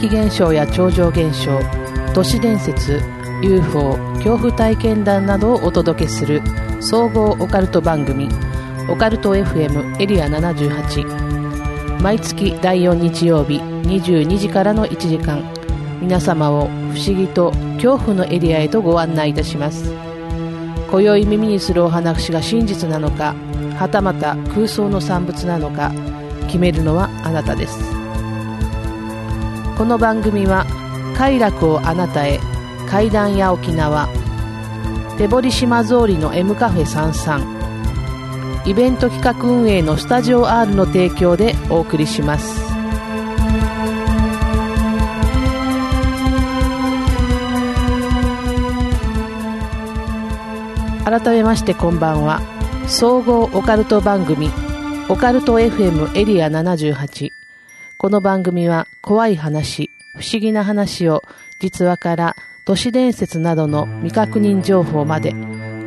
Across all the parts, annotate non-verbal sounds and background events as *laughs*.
奇現象や超常現象都市伝説 UFO 恐怖体験談などをお届けする総合オカルト番組オカルト FM エリア78毎月第4日曜日22時からの1時間。皆様を不思議と恐怖のエリアへとご案内いたします。今宵耳にするお話が真実なのかはたまた空想の産物なのか決めるのはあなたです。この番組は快楽をあなたへ階段や沖縄手堀島通りの M カフェ33イベント企画運営のスタジオ R の提供でお送りします。改めましてこんばんは。総合オカルト番組オカルト FM エリア78この番組は怖い話不思議な話を実話から都市伝説などの未確認情報まで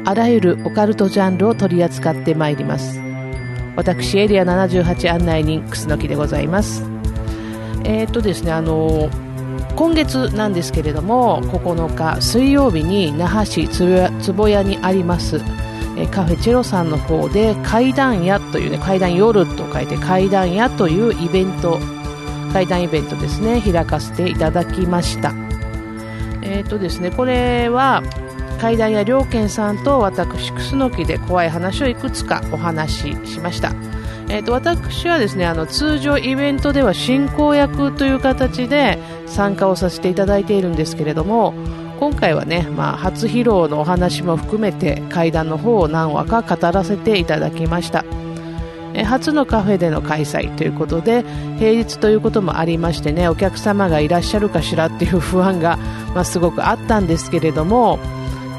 あらゆるオカルトジャンルを取り扱ってまいります。私エリア78案内人楠木でございます。えー、っとですねあの今月なんですけれども9日水曜日に那覇市坪谷にありますカフェチェロさんの方で階段屋というね階段夜と書いて階段屋というイベント階段イベントですね。開かせていただきました。え、ー、とですねこれは階段屋良健さんと私楠木で怖い話をいくつかお話ししました、えーと、私はですねあの通常イベントでは進行役という形で参加をさせていただいているんですけれども今回はね、まあ、初披露のお話も含めて階段の方を何話か語らせていただきました。え初のカフェでの開催ということで平日ということもありましてねお客様がいらっしゃるかしらっていう不安が、まあ、すごくあったんですけれども、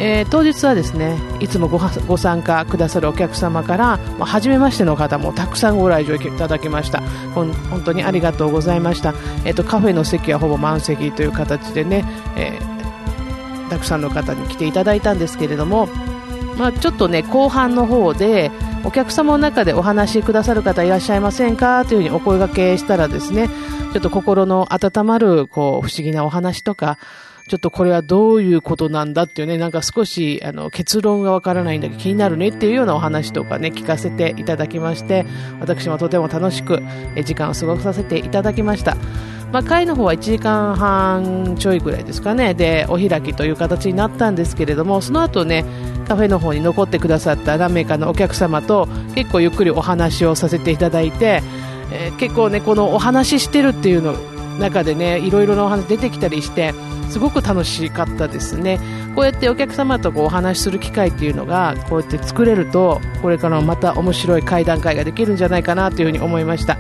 えー、当日はですねいつもごご参加くださるお客様から、まあ、初めましての方もたくさんご来場いただきました。本当にありがとうございました、えーと、カフェの席はほぼ満席という形でね、えー、たくさんの方に来ていただいたんですけれども、まあ、ちょっとね後半の方でお客様の中でお話しくださる方いらっしゃいませんかというふうにお声掛けしたらですね、ちょっと心の温まる、こう、不思議なお話とか、ちょっとこれはどういうことなんだっていうね、なんか少し、あの、結論がわからないんだけど気になるねっていうようなお話とかね、聞かせていただきまして、私もとても楽しく、時間を過ごさせていただきました。まあ、会の方は1時間半ちょいぐらいですかね、で、お開きという形になったんですけれども、その後ね、カフェの方に残ってくださった何名かのお客様と結構ゆっくりお話をさせていただいて、えー、結構ね、このお話ししてるっていうの中でね、いろいろなお話出てきたりして、すごく楽しかったですね。こうやってお客様とこうお話しする機会っていうのが、こうやって作れると、これからもまた面白い会談会ができるんじゃないかなというふに思いました。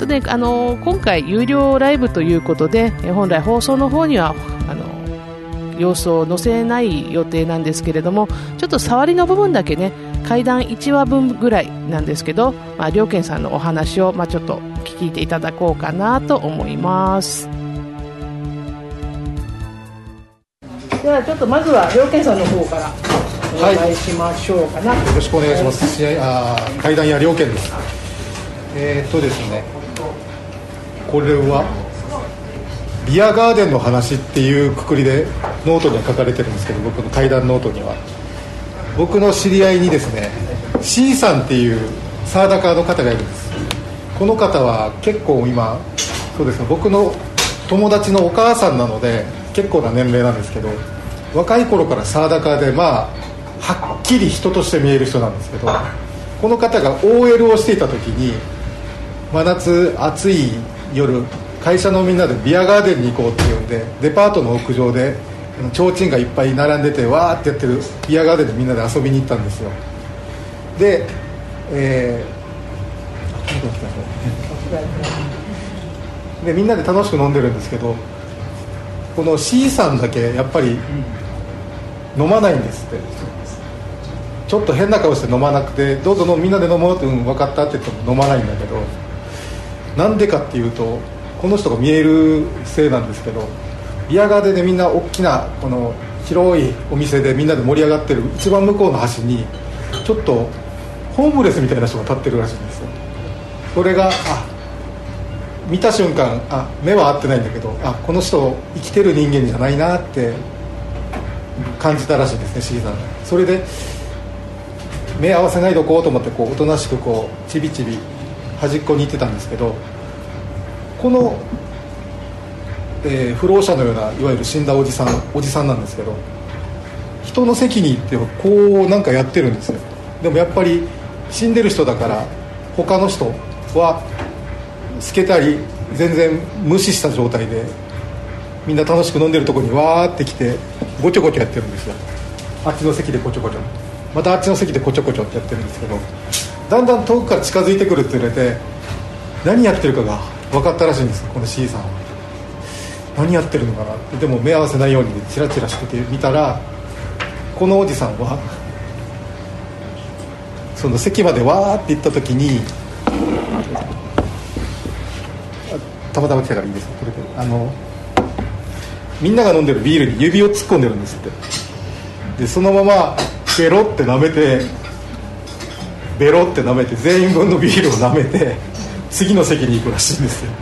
とね、あの今回有料ライブということで本来放送の方にはあの様子を載せない予定なんですけれどもちょっと触りの部分だけね階段1話分ぐらいなんですけど、まあ、両健さんのお話を、まあ、ちょっと聞いていただこうかなと思います。ではちょっとまずは両健さんの方からお願いしましょうかな、はい、よろしくお願いします。あ怪談屋両健です。えー、っとですねこれはビアガーデンの話っていうくくりでノートには書かれてるんですけど僕の怪談ノートには。僕の知り合いにですね C さんっていうサーダカーの方がいるんです。この方は結構今そうですね僕の友達のお母さんなので結構な年齢なんですけど若い頃からサーダカーでまあはっきり人として見える人なんですけどこの方が OL をしていた時に真夏暑い夜会社のみんなでビアガーデンに行こうっていうんでデパートの屋上で提灯がいっぱい並んでてわーってやってるビアガーデンでみんなで遊びに行ったんですよ。でえー、でみんなで楽しく飲んでるんですけどこの C さんだけやっぱり飲まないんですって。ちょっと変な顔して飲まなくてどうぞみんなで飲もうって、うん、分かったって言っても飲まないんだけどなんでかっていうとこの人が見えるせいなんですけどビアガーデンでみんな大きなこの広いお店でみんなで盛り上がってる一番向こうの端にちょっとホームレスみたいな人が立ってるらしいんですよ。それがあ見た瞬間あ目は合ってないんだけどあこの人生きてる人間じゃないなって感じたらしいですね C さんそれで目合わせないでおこうと思ってこうおとなしくこうちびちび端っこに行ってたんですけどこの、えー、不老者のようないわゆる死んだおじさんおじさんなんですけど人の席に行ってはこうなんかやってるんですよ。でもやっぱり死んでる人だから他の人は透けたり全然無視した状態でみんな楽しく飲んでるとこにわーって来てごちょごちょやってるんですよ。あっちの席でこちょこちょ。またあっちの席でこちょこちょってやってるんですけどだんだん遠くから近づいてくるって言われて何やってるかが分かったらしいんですこの C さんは。何やってるのかなって。でも目合わせないようにチラチラしてて見たらこのおじさんはその席までわーって行った時にたまたま来たからいいですこれであのみんなが飲んでるビールに指を突っ込んでるんですって。でそのままベロって舐めてベロって舐めて全員分のビールを舐めて *laughs* 次の席に行くらしいんですよ。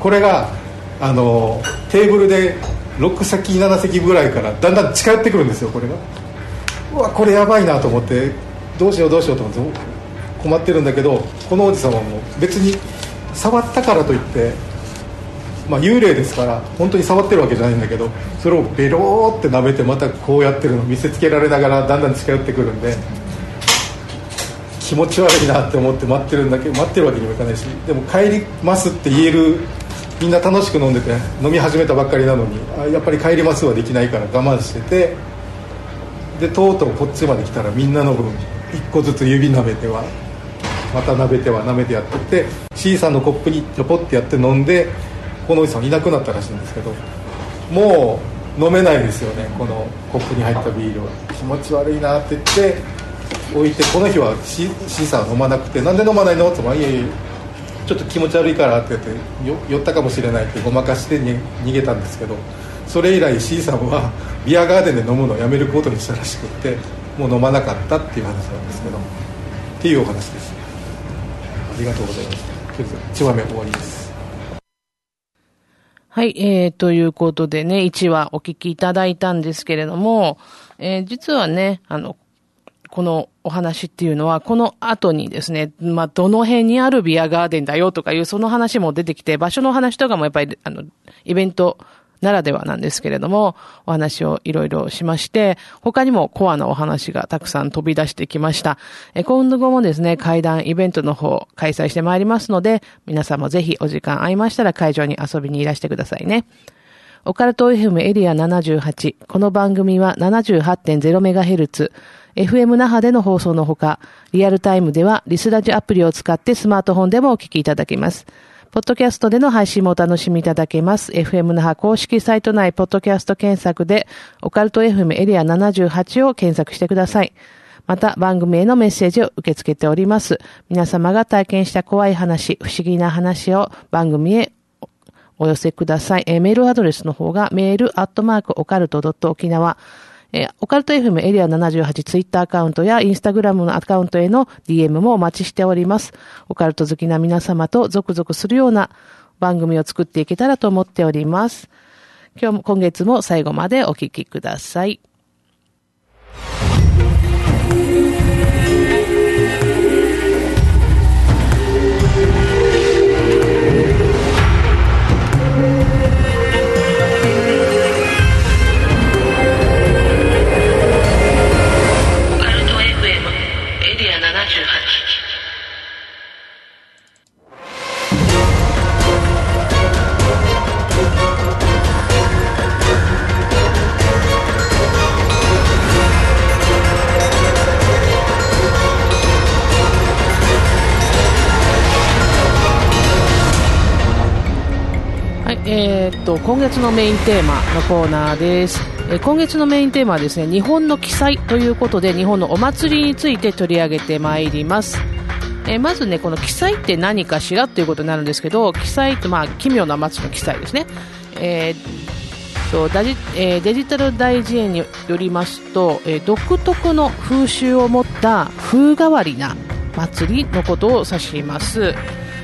これがあのテーブルで6席7席ぐらいからだんだん近寄ってくるんですよこれが。うわこれやばいなと思ってどうしようどうしようと思って困ってるんだけどこのおじさんはも別に触ったからといってまあ、幽霊ですから本当に触ってるわけじゃないんだけどそれをベローって舐めてまたこうやってるの見せつけられながらだんだん近寄ってくるんで気持ち悪いなって思って待ってるんだけど待ってるわけにもいかないしでも帰りますって言えるみんな楽しく飲んでて飲み始めたばっかりなのにあやっぱり帰りますはできないから我慢しててでとうとうこっちまで来たらみんなの分1個ずつ指舐めてはまた舐めては舐めてやってて C さんのコップにちょぽってやって飲んでこのおじさんいなくなったらしいんですけどもう飲めないですよねこのコップに入ったビールは。気持ち悪いなって言って置いてこの日は C, C さん飲まなくてなんで飲まないの？って言ったら「いやいやちょっと気持ち悪いから」って言って酔ったかもしれないってごまかして逃げたんですけどそれ以来 C さんはビアガーデンで飲むのをやめることにしたらしくってもう飲まなかったっていう話なんですけどっていうお話です。ありがとうございます1話目終わりです。はい、えー、ということでね、1話お聞きいただいたんですけれども、えー、実はね、あの、このお話っていうのは、この後にですね、まあ、どの辺にあるビアガーデンだよとかいう、その話も出てきて、場所の話とかもやっぱり、あの、イベントならではなんですけれども、お話をいろいろしまして、他にもコアなお話がたくさん飛び出してきました。え今後もですね、会談イベントの方開催してまいりますので、皆さんもぜひお時間合いましたら会場に遊びにいらしてくださいね。オカルト FM エリア78。この番組は 78.0MHz。FM 那覇での放送のほか、リアルタイムではリスラジアプリを使ってスマートフォンでもお聞きいただけます。ポッドキャストでの配信もお楽しみいただけます。FM 那覇公式サイト内、ポッドキャスト検索で、オカルト FM エリア78を検索してください。また、番組へのメッセージを受け付けております。皆様が体験した怖い話、不思議な話を番組へお寄せください。えメールアドレスの方が、メールアットマークオカルトドット沖縄、えー、オカルト FM エリア78ツイッターアカウントやインスタグラムのアカウントへの DM もお待ちしております。オカルト好きな皆様とゾクゾクするような番組を作っていけたらと思っております。今日も、今月も最後までお聴きください。えー、っと今月のメインテーマのコーナーです、えー、今月のメインテーマはですね日本の記載ということで日本のお祭りについて取り上げてまいります、えー、まずねこの記載って何かしらということになるんですけど記載ってまあ奇妙な祭りの記載ですね、えーとデジタル大辞苑によりますと、え独特の風習を持った風変わりな祭りのことを指します、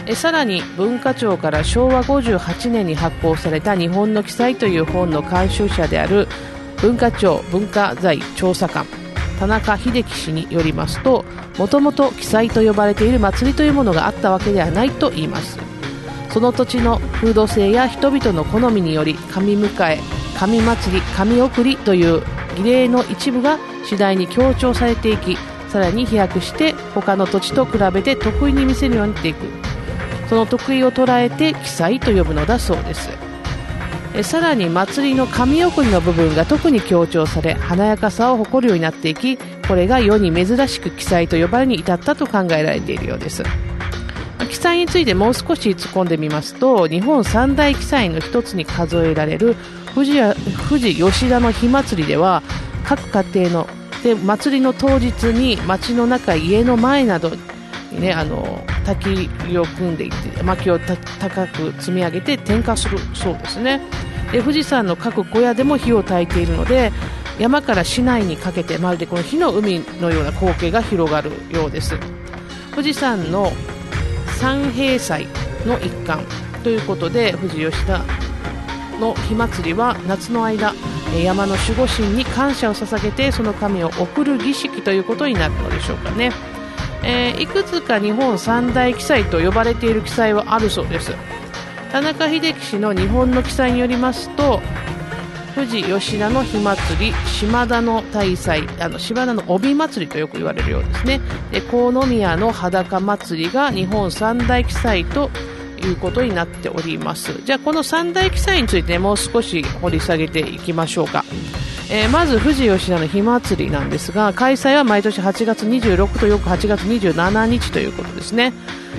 えさらに文化庁から昭和58年に発行された日本の記載という本の監修者である文化庁文化財調査官田中秀樹氏によりますともともと記載と呼ばれている祭りというものがあったわけではないと言います。その土地の風土性や人々の好みにより神迎え神祭り神送りという儀礼の一部が次第に強調されていきさらに飛躍して他の土地と比べて得意に見せるようになっていく。その得意を捉えて記載と呼ぶのだそうです。えさらに祭りの神送りの部分が特に強調され華やかさを誇るようになっていきこれが世に珍しく記載と呼ばれに至ったと考えられているようです。記載についてもう少し突っ込んでみますと日本三大記載の一つに数えられる富士や富士吉田の火祭りでは各家庭ので祭りの当日に街の中家の前などにねあの焚きを組んでいって薪を高く積み上げて点火するそうですねで富士山の各小屋でも火を焚いているので山から市内にかけてまるでこの火の海のような光景が広がるようです富士山の三平祭の一環ということで富士吉田の火祭りは夏の間山の守護神に感謝を捧げてその神を送る儀式ということになるのでしょうかね、えー、いくつか日本三大記載と呼ばれている記載はあるそうです。田中秀樹氏の日本の記載によりますと富士吉田の火祭り島田の大祭あの島田の帯祭りとよく言われるようですね。で河宮の裸祭りが日本三大記載ということになっております。じゃあこの三大記載について、もう少し掘り下げていきましょうか、えー、まず富士吉田の火祭りなんですが開催は毎年8月26とよく8月27日ということですね、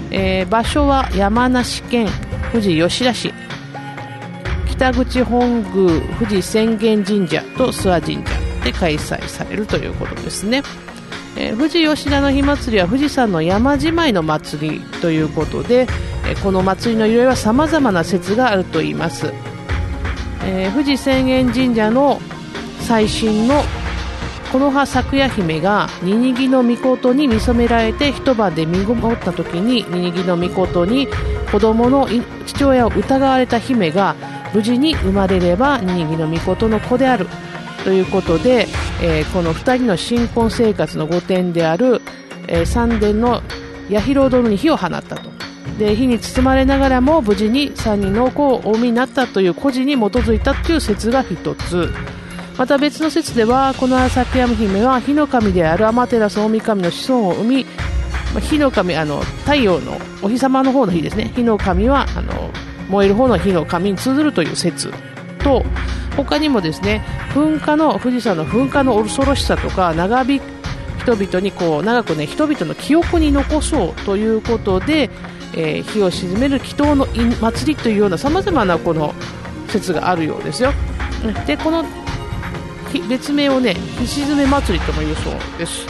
えー、場所は山梨県富士吉田市。北口本宮富士浅間神社と諏訪神社で開催されるということですね、えー、富士吉田の火祭りは富士山の山じまいの祭りということで、えこの祭りの由来はさまざまな説があるといいます、え、富士浅間神社の最新の木葉咲夜姫がニニギの御事に見初められて一晩で身ごもった時にニニギの御事に子供の父親を疑われた姫が無事に生まれればニニギの御事の子である。ということで、えー、この2人の新婚生活の御殿である、えー、三殿の八広殿に火を放ったと。で火に包まれながらも無事に3人の子をお産みになったという故事に基づいたという説が1つ。また別の説ではこの崎山姫は火の神である天照大神の子孫を生み火の神あの太陽のお日様の方の火ですね。火の神はあの燃える方の火の神に通ずるという説と他にもですね噴火の富士山の噴火の恐ろしさとか長引人々にこう長くね人々の記憶に残そうということでえー、火を鎮める祈祷の祭りというようなさまざまなこの説があるようですよ。でこの別名をね火鎮め祭りとも言うそうです。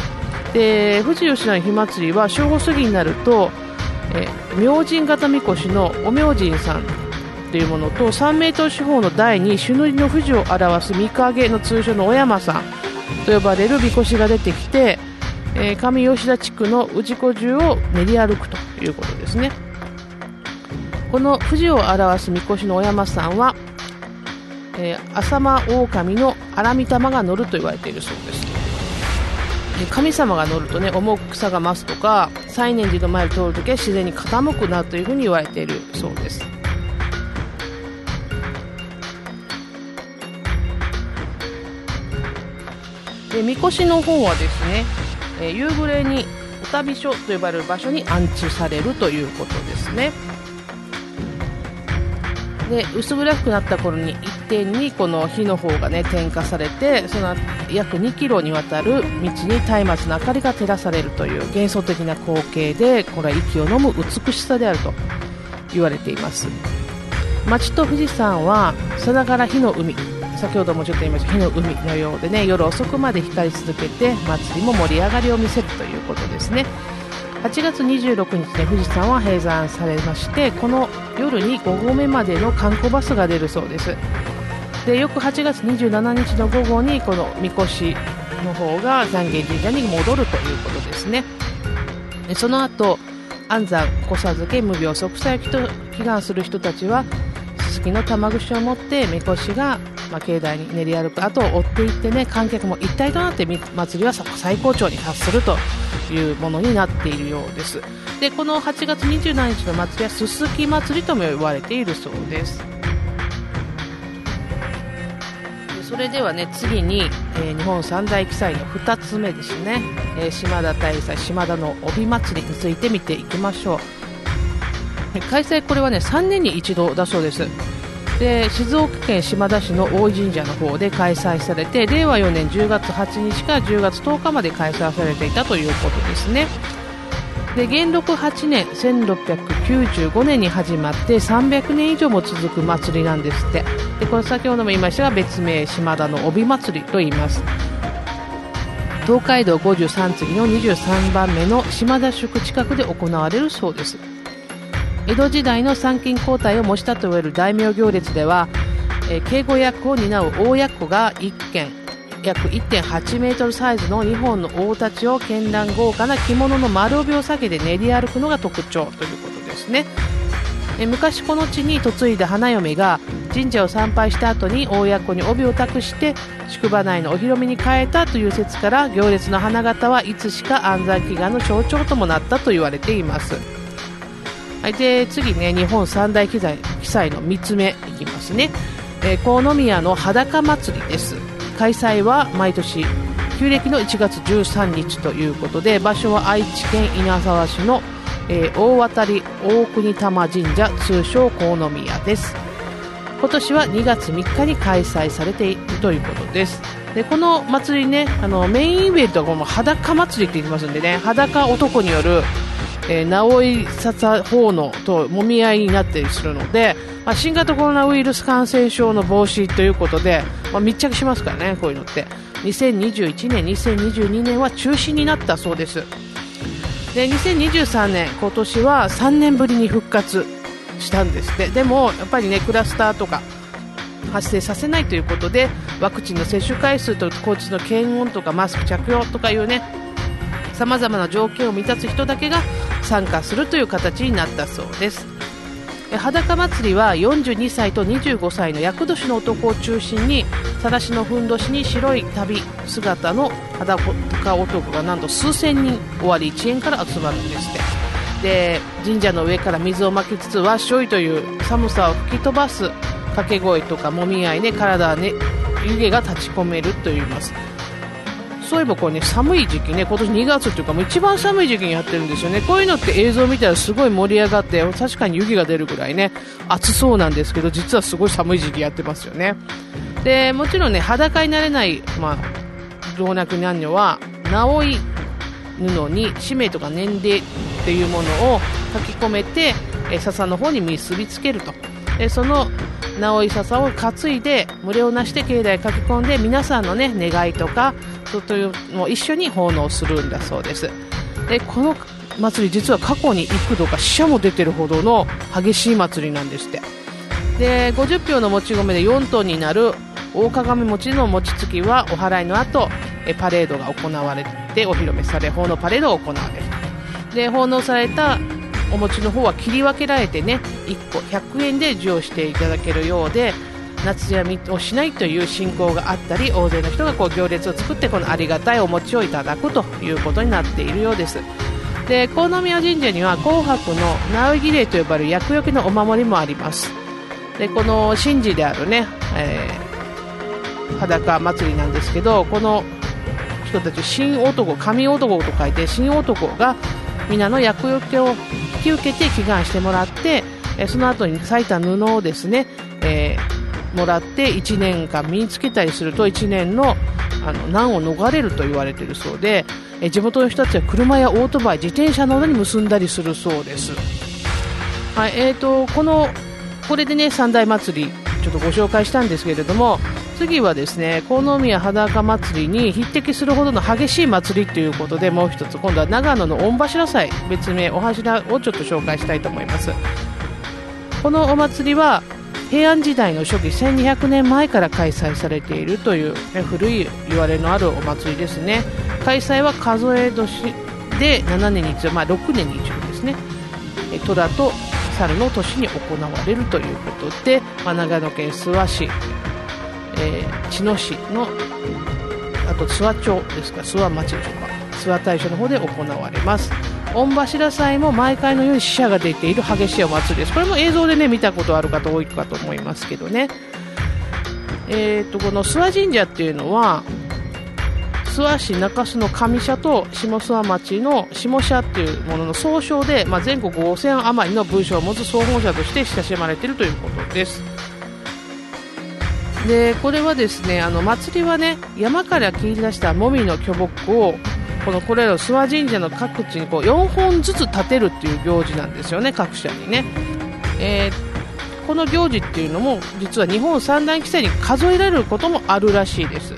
で富士吉田の火祭りは正午過ぎになると、え、明神型みこしのお明神さんというものと3メートル四方の台に朱塗りの富士を表す御影の通称の小山さんと呼ばれるみこしが出てきてえー、上吉田地区の氏子中を練り歩くということですね。この富士を表すみこしのお山さんは、えー、浅間狼の荒御霊が乗ると言われているそうです。神様が乗るとね重くさが増すとか西念寺の前を通るときは自然に傾くなというふうに言われているそうです。でみこしの方はですねえー、夕暮れにお旅所と呼ばれる場所に安置されるということですね。で薄暗くなった頃に一点にこの火の方がね点火されてその約2キロにわたる道に松明の明かりが照らされるという幻想的な光景でこれは息を飲む美しさであると言われています。町と富士山はさながら火の海先ほどもちょっと言いました火の海のようでね夜遅くまで光り続けて祭りも盛り上がりを見せるということですね8月26日で富士山は閉山されましてこの夜に5合目までの観光バスが出るそうです。で翌8月27日の午後にこのみこしの方が残芸神社に戻るということですね。その後安産子授け無病息災と祈願する人たちはすすきの玉串を持ってみこしが、まあ、境内に練り歩く後を追っていってね観客も一体となって祭りは最高潮に達すると。いうものになっているようです。でこの8月27日の祭りはすすき祭りとも呼ばれているそうです。それではね次に、えー、日本三大記載の2つ目ですね、えー、島田大祭島田の帯祭りについて見ていきましょう。開催これはね3年に一度だそうです。で静岡県島田市の大井神社の方で開催されて令和4年10月8日から10月10日まで開催されていたということですね。で元禄8年1695年に始まって300年以上も続く祭りなんですって。でこれ先ほども言いましたが別名島田の帯祭りと言います。東海道53次の23番目の島田宿近くで行われるそうです。江戸時代の参勤交代を模したといわれる大名行列では、えー、警護役を担う大役が1件約1.8メートルサイズの2本の大太刀を絢爛豪華な着物の丸帯を下げて練り歩くのが特徴ということですね。え昔この地に嫁いだ花嫁が神社を参拝した後に親子に帯を託して宿場内のお披露目に変えたという説から行列の花形はいつしか安産祈願の象徴ともなったと言われています、はい、で次ね日本三大記載記載の3つ目いきますね、えー、宮の裸祭りです。開催は毎年旧暦の1月13日ということで場所は愛知県稲沢市の、えー、大渡大国玉神社通称河宮です。今年は2月3日に開催されているということです。でこの祭りねあのメインイベントはこの裸祭りって言いますんでね裸男によるえー、直井笹法のともみ合いになったりするので、まあ、新型コロナウイルス感染症の防止ということで、まあ、密着しますからね、こういうのって。2021年、2022年は中止になったそうです。で、2023年、今年は3年ぶりに復活したんですって。でも、やっぱりね、クラスターとか、発生させないということでワクチンの接種回数と交通の検温とかマスク着用とかいうねさまざまな条件を満たす人だけが参加するという形になったそうです。裸祭りは42歳と25歳の厄年の男を中心に晒しのふんどしに白い旅姿の裸男がなんと数千人終わり1円から集まるんですって。で神社の上から水をまきつつわっしょいという寒さを吹き飛ばす掛け声とかもみ合いで、ね、体ね湯気が立ち込めると言います。そういえばこれね寒い時期ね今年2月っていうかもう一番寒い時期にやってるんですよね。こういうのって映像を見たらすごい盛り上がって確かに湯気が出るぐらいね暑そうなんですけど実はすごい寒い時期やってますよね。でもちろんね裸になれない、まあ、老若男女は直い布に氏名とか年齢っていうものを書き込めて笹の方に結びつけると。えその直い笹を担いで群れをなして境内書き込んで皆さんのね願いとかというのを一緒に奉納するんだそうです。でこの祭り実は過去に幾度か死者も出てるほどの激しい祭りなんですって。で50票のもち米で4トンになる大鏡餅の餅つきはお祓いの後えパレードが行われてお披露目され奉納パレードが行われる。で奉納されたお餅の方は切り分けられてね1個100円で授与していただけるようで夏休みをしないという信仰があったり大勢の人がこう行列を作ってこのありがたいお餅をいただくということになっているようです。で河宮神社には紅白の直儀礼と呼ばれる厄除けのお守りもあります。でこの神事であるね、えー、裸祭りなんですけどこの人たち神男神男と書いて神男が皆の厄除けを引き受けて祈願してもらってえその後に咲いた布をですね、えーもらって1年間身につけたりすると1年のあの難を逃れると言われているそうでえ地元の人たちは車やオートバイ自転車などに結んだりするそうです、はいえーと、このこれでね三大祭りちょっとご紹介したんですけれども次はですね河宮裸祭りに匹敵するほどの激しい祭りということでもう一つ今度は長野の御柱祭別名お柱をちょっと紹介したいと思います。このお祭りは平安時代の初期1200年前から開催されているという、ね、古い言われのあるお祭りですね。開催は数え年で7年に一度、まあ、6年に一度ですね。虎と猿の年に行われるということで、まあ、長野県諏訪市、えー、茅野市のあと諏訪町ですか諏訪町でしょうか諏訪大社の方で行われます。御柱祭も毎回のように死者が出ている激しいお祭りです。これも映像でね見たことある方多いかと思いますけどね。えーと、この諏訪神社っていうのは諏訪市中洲の上社と下諏訪町の下社っていうものの総称で、まあ、全国5000余りの文章を持つ総本社として親しまれているということです。でこれはですねあの祭りはね山から切り出したもみの巨木をこのこれら諏訪神社の各地にこう4本ずつ立てるっていう行事なんですよね各社にね、えー、この行事っていうのも実は日本三大規制に数えられることもあるらしいです。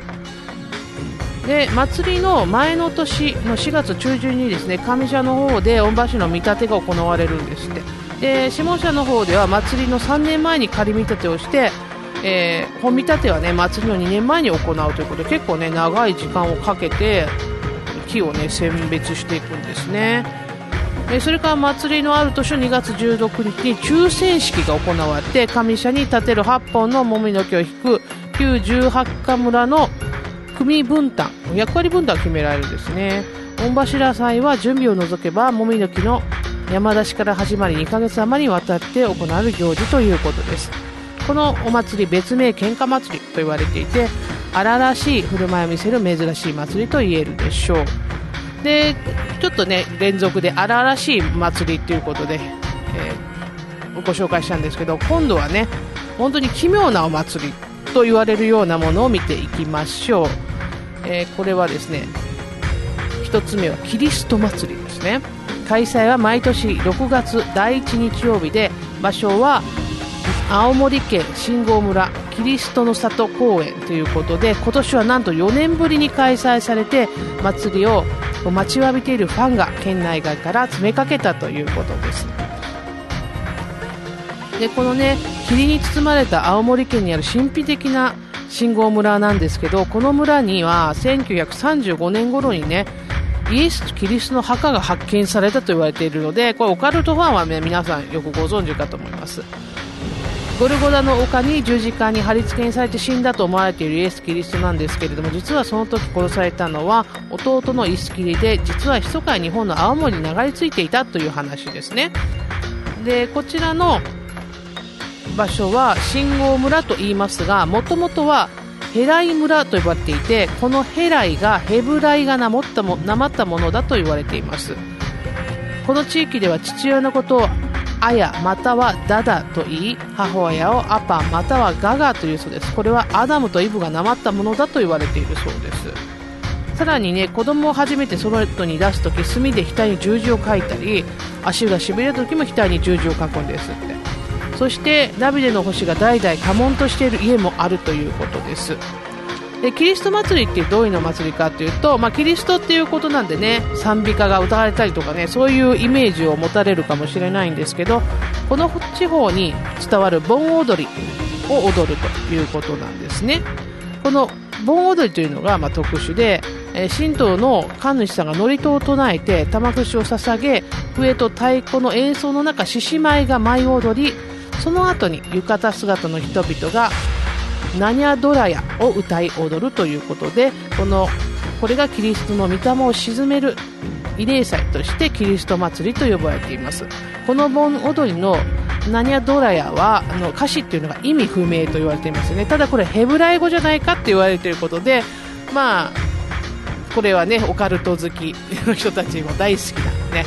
で祭りの前の年の4月中旬にですね上社の方で御柱の見立てが行われるんですって。で下社の方では祭りの3年前に仮見立てをしてえー、本見立てはね祭りの2年前に行うということで結構ね長い時間をかけて木をね選別していくんですね。えそれから祭りのある年の2月16日に抽選式が行われて上社に立てる8本のもみの木を引く旧18家村の組分担役割分担が決められるんですね。御柱祭は準備を除けばもみの木の山出しから始まり2ヶ月余りにわたって行われる行事ということです。このお祭り別名喧嘩祭りと言われていて荒々しい振る舞いを見せる珍しい祭りと言えるでしょう。でちょっとね連続で荒々しい祭りということで、えー、ご紹介したんですけど今度はね本当に奇妙なお祭りと言われるようなものを見ていきましょう、えー、これはですね1つ目はキリスト祭りですね。開催は毎年6月第1日曜日で場所は青森県信号村キリストの里公園ということで今年はなんと4年ぶりに開催されて祭りを待ちわびているファンが県内外から詰めかけたということです。でこのね霧に包まれた青森県にある神秘的な信号村なんですけどこの村には1935年頃にねイエス・キリストの墓が発見されたと言われているのでこれオカルトファンは、ね、皆さんよくご存知かと思います。ゴルゴダの丘に十字架に貼り付けにされて死んだと思われているイエス・キリストなんですけれども実はその時殺されたのは弟のイスキリで実は密かに日本の青森に流れ着いていたという話ですね。でこちらの場所は信号村と言いますがもともとはヘライ村と呼ばれていてこのヘライがヘブライがなまったものだと言われています。この地域では父親のことをアヤまたはダダと言い母親をアパまたはガガというそうです。これはアダムとイブがなまったものだと言われているそうです。さらにね子供を初めてその人に出す時墨で額に十字を書いたり足がしびれる時も額に十字を書くんですって。そしてダビデの星が代々家紋としている家もあるということです。でキリスト祭りってどういうの祭りかというと、まあ、キリストっていうことなんでね賛美歌が歌われたりとかねそういうイメージを持たれるかもしれないんですけどこの地方に伝わる盆踊りを踊るということなんですね。この盆踊りというのがま特殊で、え、神道の神主さんが祝詞を唱えて玉串を捧げ笛と太鼓の演奏の中獅子舞が舞い踊りその後に浴衣姿の人々がナニャドラヤを歌い踊るということでこのこれがキリストの御霊を鎮める慰霊祭としてキリスト祭りと呼ばれています。この盆踊りのナニャドラヤはあの歌詞っていうのが意味不明と言われていますね。ただこれヘブライ語じゃないかって言われていることでまあこれはねオカルト好きの人たちも大好きなね、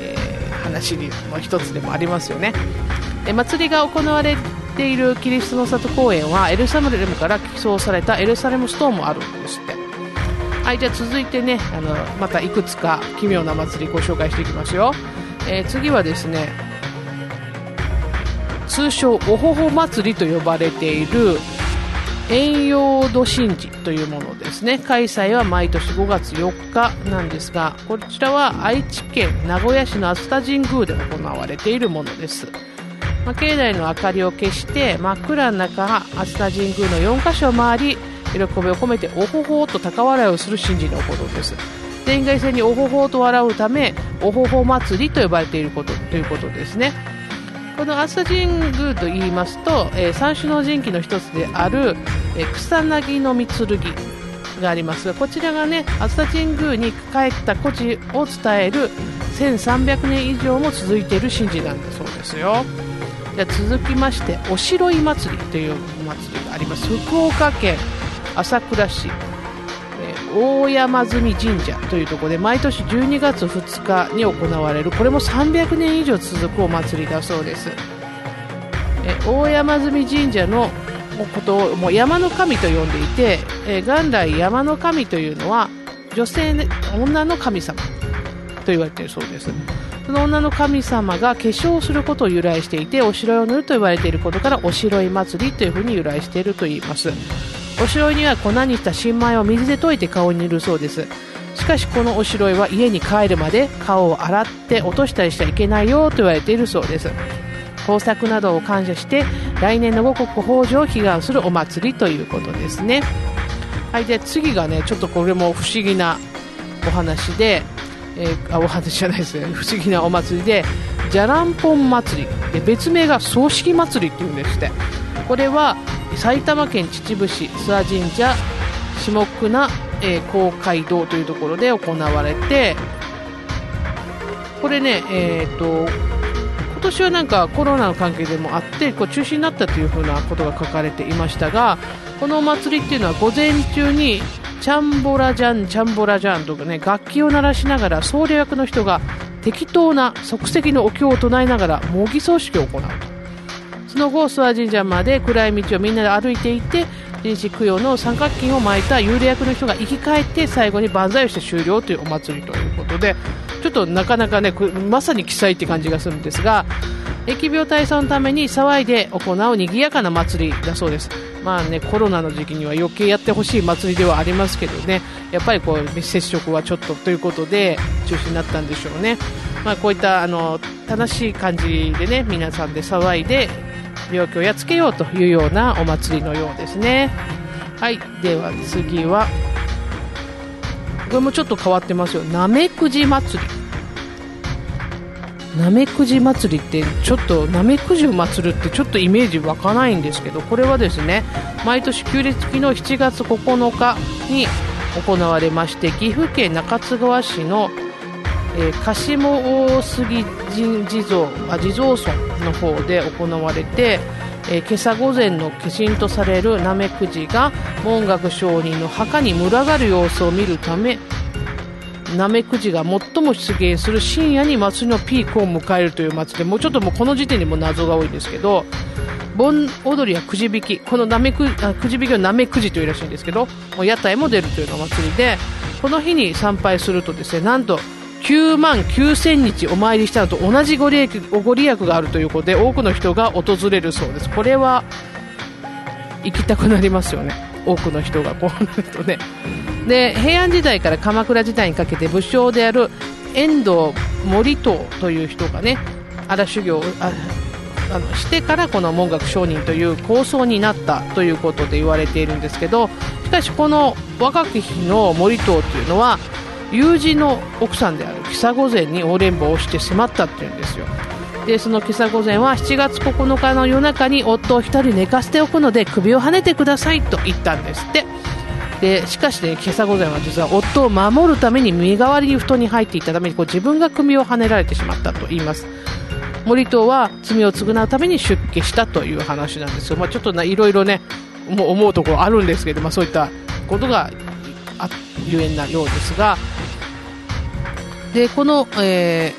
えー、話の一つでもありますよね。え祭りが行われているキリストの里公園はエルサレムから寄贈されたエルサレムストーンもあるんですって。はいじゃあ続いてねあのまたいくつか奇妙な祭りご紹介していきますよ、えー、次はですね通称おほほ祭りと呼ばれている遠洋土神事というものですね。開催は毎年5月4日なんですがこちらは愛知県名古屋市の熱田神宮で行われているものです。まあ、境内の明かりを消して真っ暗な中熱田神宮の4カ所を回り喜びを込めておほほと高笑いをする神事のことです。全員が一斉におほほと笑うためおほほ祭りと呼ばれていることということですね。この熱田神宮と言いますと、えー、三種の神器の一つである、えー、草薙の御剣がありますがこちらがね熱田神宮に帰った故事を伝える1300年以上も続いている神事なんだそうですよ。じゃ続きましておしろい祭りというお祭りがあります。福岡県朝倉市、え、大山積神社というところで毎年12月2日に行われるこれも300年以上続くお祭りだそうです、え、大山積神社のことをもう山の神と呼んでいて、え、元来山の神というのは女性、女の神様と言われているそうです。その女の神様が化粧することを由来していてお城を塗ると言われていることからおしろい祭りというふうに由来していると言います。おしろいには粉にした新米を水で溶いて顔に塗るそうです。しかしこのおしろいは家に帰るまで顔を洗って落としたりしちゃいけないよと言われているそうです。豊作などを感謝して来年の五穀豊穣を祈願するお祭りということですね。はいで次がねちょっとこれも不思議なお話で、えー、あお話じゃないですね。*laughs* 不思議なお祭りでじゃらんぽん祭り。で別名が葬式祭りっていうんですって。これは埼玉県秩父市諏訪神社下久名、え、公会堂というところで行われてこれね、えーと今年はなんかコロナの関係でもあってこう中止になったというふうなことが書かれていましたがこのお祭りっていうのは午前中にチャンボラジャン、チャンボラジャンとかね楽器を鳴らしながら僧侶役の人が適当な即席のお経を唱えながら模擬葬式を行うとその後、諏訪神社まで暗い道をみんなで歩いていて人死供養の三角巾を巻いた幽霊役の人が生き返って最後に万歳をして終了というお祭りということでょっとなかなかねまさに奇祭って感じがするんですが疫病退散のために騒いで行う賑やかな祭りだそうです。まあねコロナの時期には余計やってほしい祭りではありますけどねやっぱりこう接触はちょっとということで中止になったんでしょうね。まあ、こういったあの楽しい感じでね皆さんで騒いで病気をやっつけようというようなお祭りのようですね。はい。では次はこれもちょっと変わってますよ。なめくじ祭り。なめくじ祭りってちょっとなめくじを祭るってちょっとイメージ湧かないんですけどこれはですね毎年旧暦の7月9日に行われまして岐阜県中津川市の、えー、鹿下大杉地蔵あ地蔵村の方で行われてえー、今朝午前の化身とされるナメクジが文学商人の墓に群がる様子を見るためナメクジが最も出現する深夜に祭りのピークを迎えるという祭りでもうちょっともうこの時点でも謎が多いんですけど盆踊りやくじ引きこのなめくくじ引きはなめくじというらしいんですけどもう屋台も出るというの祭りでこの日に参拝するとですねなんと9万9000日お参りしたのと同じご利益ご利益があるということで多くの人が訪れるそうです。これは行きたくなりますよね。多くの人がこうなるとね。で平安時代から鎌倉時代にかけて武将である遠藤森藤という人がね荒修行ああのしてからこの文学商人という構想になったということで言われているんですけどしかしこの若き日の森藤というのは友人の奥さんである久御前に横連棒をして迫ったっていうんですよ。でその今朝御前は7月9日の夜中に夫を1人寝かせておくので首をはねてくださいと言ったんですって。でしかしね今朝御前は実は夫を守るために身代わりに布団に入っていたためにこう自分が首をはねられてしまったと言います。森藤は罪を償うために出家したという話なんですよ、まあ、ちょっといろいろねもう思うところあるんですけど、まあ、そういったことがあゆえんなようですがでこの、え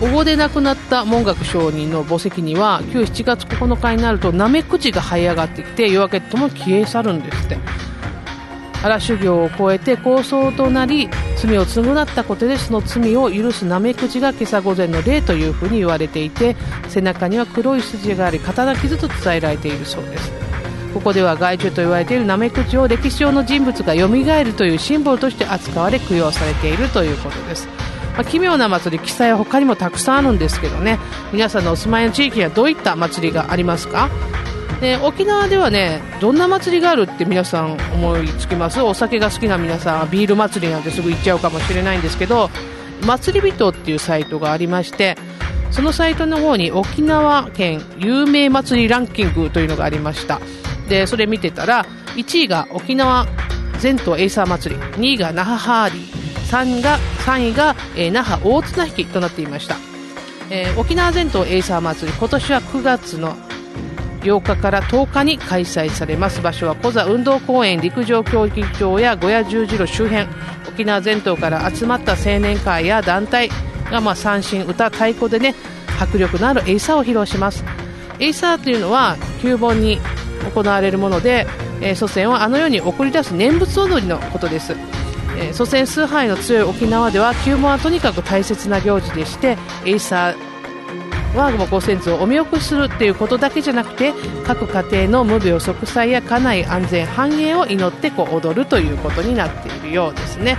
ー、おごで亡くなった文学商人の墓石には今日7月9日になるとナメクジが這い上がってきて夜明けとも消え去るんですって。荒修行を超えて構想となり罪を償ったことでその罪を許すナメクジが今朝午前の霊というふうに言われていて背中には黒い筋があり刀傷と伝えられているそうです。ここでは害虫と言われているナメクジを歴史上の人物が蘇るというシンボルとして扱われ供養されているということです。まあ、奇妙な祭り記載は他にもたくさんあるんですけどね。皆さんのお住まいの地域にはどういった祭りがありますか？で沖縄ではねどんな祭りがあるって皆さん思いつきます？お酒が好きな皆さんはビール祭りなんてすぐ行っちゃうかもしれないんですけど祭り人っていうサイトがありましてそのサイトの方に沖縄県有名祭りランキングというのがありました。でそれ見てたら1位が沖縄全島エイサー祭り2位が那覇ハーリー3位が ,3 位が、えー、那覇大綱引きとなっていました、えー、沖縄全島エイサー祭り今年は9月の8日から10日に開催されます。場所はコザ運動公園陸上競技場や胡屋十字路周辺。沖縄全島から集まった青年会や団体が、まあ、三線歌太鼓でね迫力のあるエイサーを披露します。エイサーというのは旧盆に行われるもので、えー、祖先をあの世に送り出す念仏踊りのことです、えー、祖先崇拝の強い沖縄では旧盆はとにかく大切な行事でしてエイサーはもうご先祖をお見送りするっていうことだけじゃなくて各家庭の無病息災や家内安全繁栄を祈ってこう踊るということになっているようですね。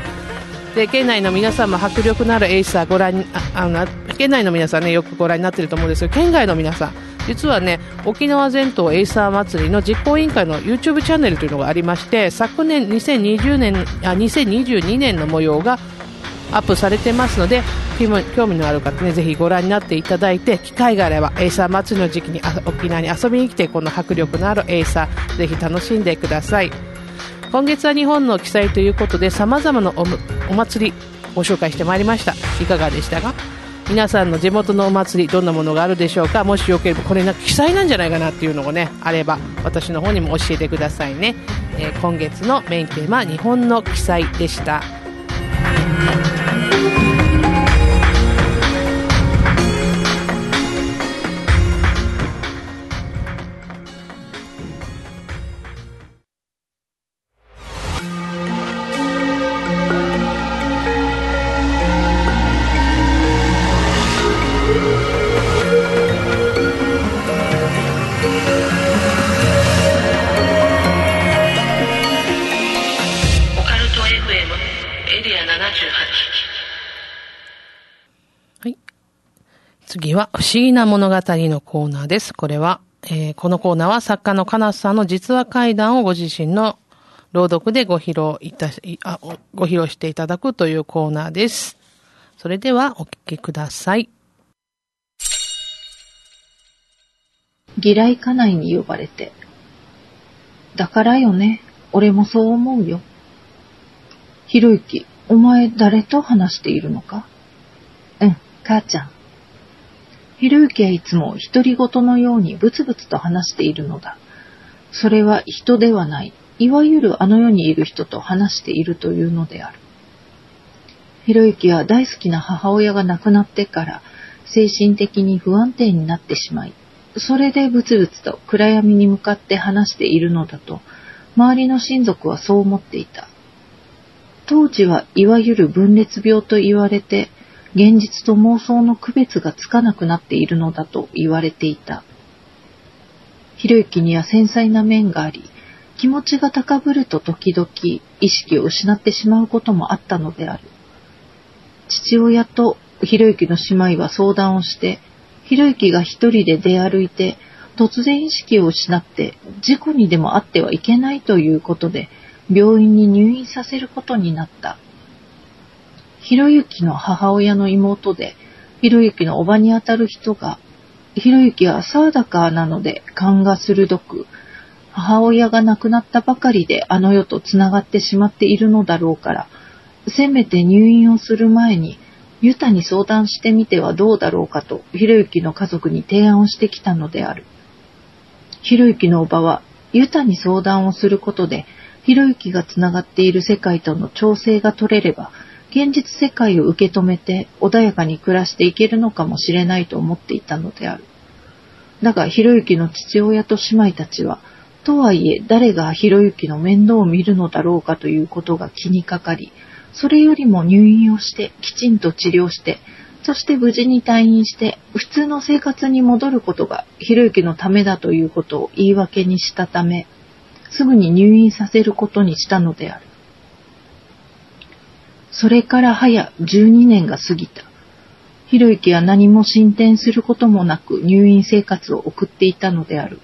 で県内の皆さんも迫力のあるエイサーご覧あの県内の皆さんねよくご覧になっていると思うんですけど県外の皆さん実はね沖縄全島エイサー祭りの実行委員会の YouTube チャンネルというのがありまして昨年2020年あ2022年の模様がアップされてますので興味のある方ねぜひご覧になっていただいて機会があればエイサー祭りの時期に沖縄に遊びに来てこの迫力のあるエイサーぜひ楽しんでください。今月は日本の奇祭ということでさまざまなお祭りご紹介してまいりました。いかがでしたか？皆さんの地元のお祭りどんなものがあるでしょうか？もしよければこれなんか記載なんじゃないかなっていうのがねあれば私の方にも教えてくださいね、えー、今月のメインテーマ日本の記載でした。は不思議な物語のコーナーです。これは、えー、このコーナーは作家のカナスさんの実話怪談をご自身の朗読でご披露いたし、あ、ご披露していただくというコーナーです。それではお聞きください。嫌い家内に呼ばれて。だからよね。俺もそう思うよ。ひろゆき、お前誰と話しているのかうん、母ちゃん。ひろゆきはいつも独り言のようにブツブツと話しているのだ。それは人ではない、いわゆるあの世にいる人と話しているというのである。ひろゆきは大好きな母親が亡くなってから精神的に不安定になってしまい、それでブツブツと暗闇に向かって話しているのだと、周りの親族はそう思っていた。当時はいわゆる分裂病と言われて、現実と妄想の区別がつかなくなっているのだと言われていた。ひろゆきには繊細な面があり、気持ちが高ぶると時々意識を失ってしまうこともあったのである。父親とひろゆきの姉妹は相談をして、ひろゆきが一人で出歩いて、突然意識を失って事故にでもあってはいけないということで、病院に入院させることになった。ひろゆきの母親の妹で、ひろゆきのおばにあたる人が、ひろゆきは沢高なので勘が鋭く、母親が亡くなったばかりであの世とつながってしまっているのだろうから、せめて入院をする前に、ユタに相談してみてはどうだろうかと、ひろゆきの家族に提案をしてきたのである。ひろゆきのおばは、ユタに相談をすることで、ひろゆきがつながっている世界との調整が取れれば、現実世界を受け止めて穏やかに暮らしていけるのかもしれないと思っていたのである。だが、ひろゆきの父親と姉妹たちは、とはいえ誰がひろゆきの面倒を見るのだろうかということが気にかかり、それよりも入院をしてきちんと治療して、そして無事に退院して普通の生活に戻ることがひろゆきのためだということを言い訳にしたため、すぐに入院させることにしたのである。それから早12年が過ぎた。ひろゆきは何も進展することもなく入院生活を送っていたのである。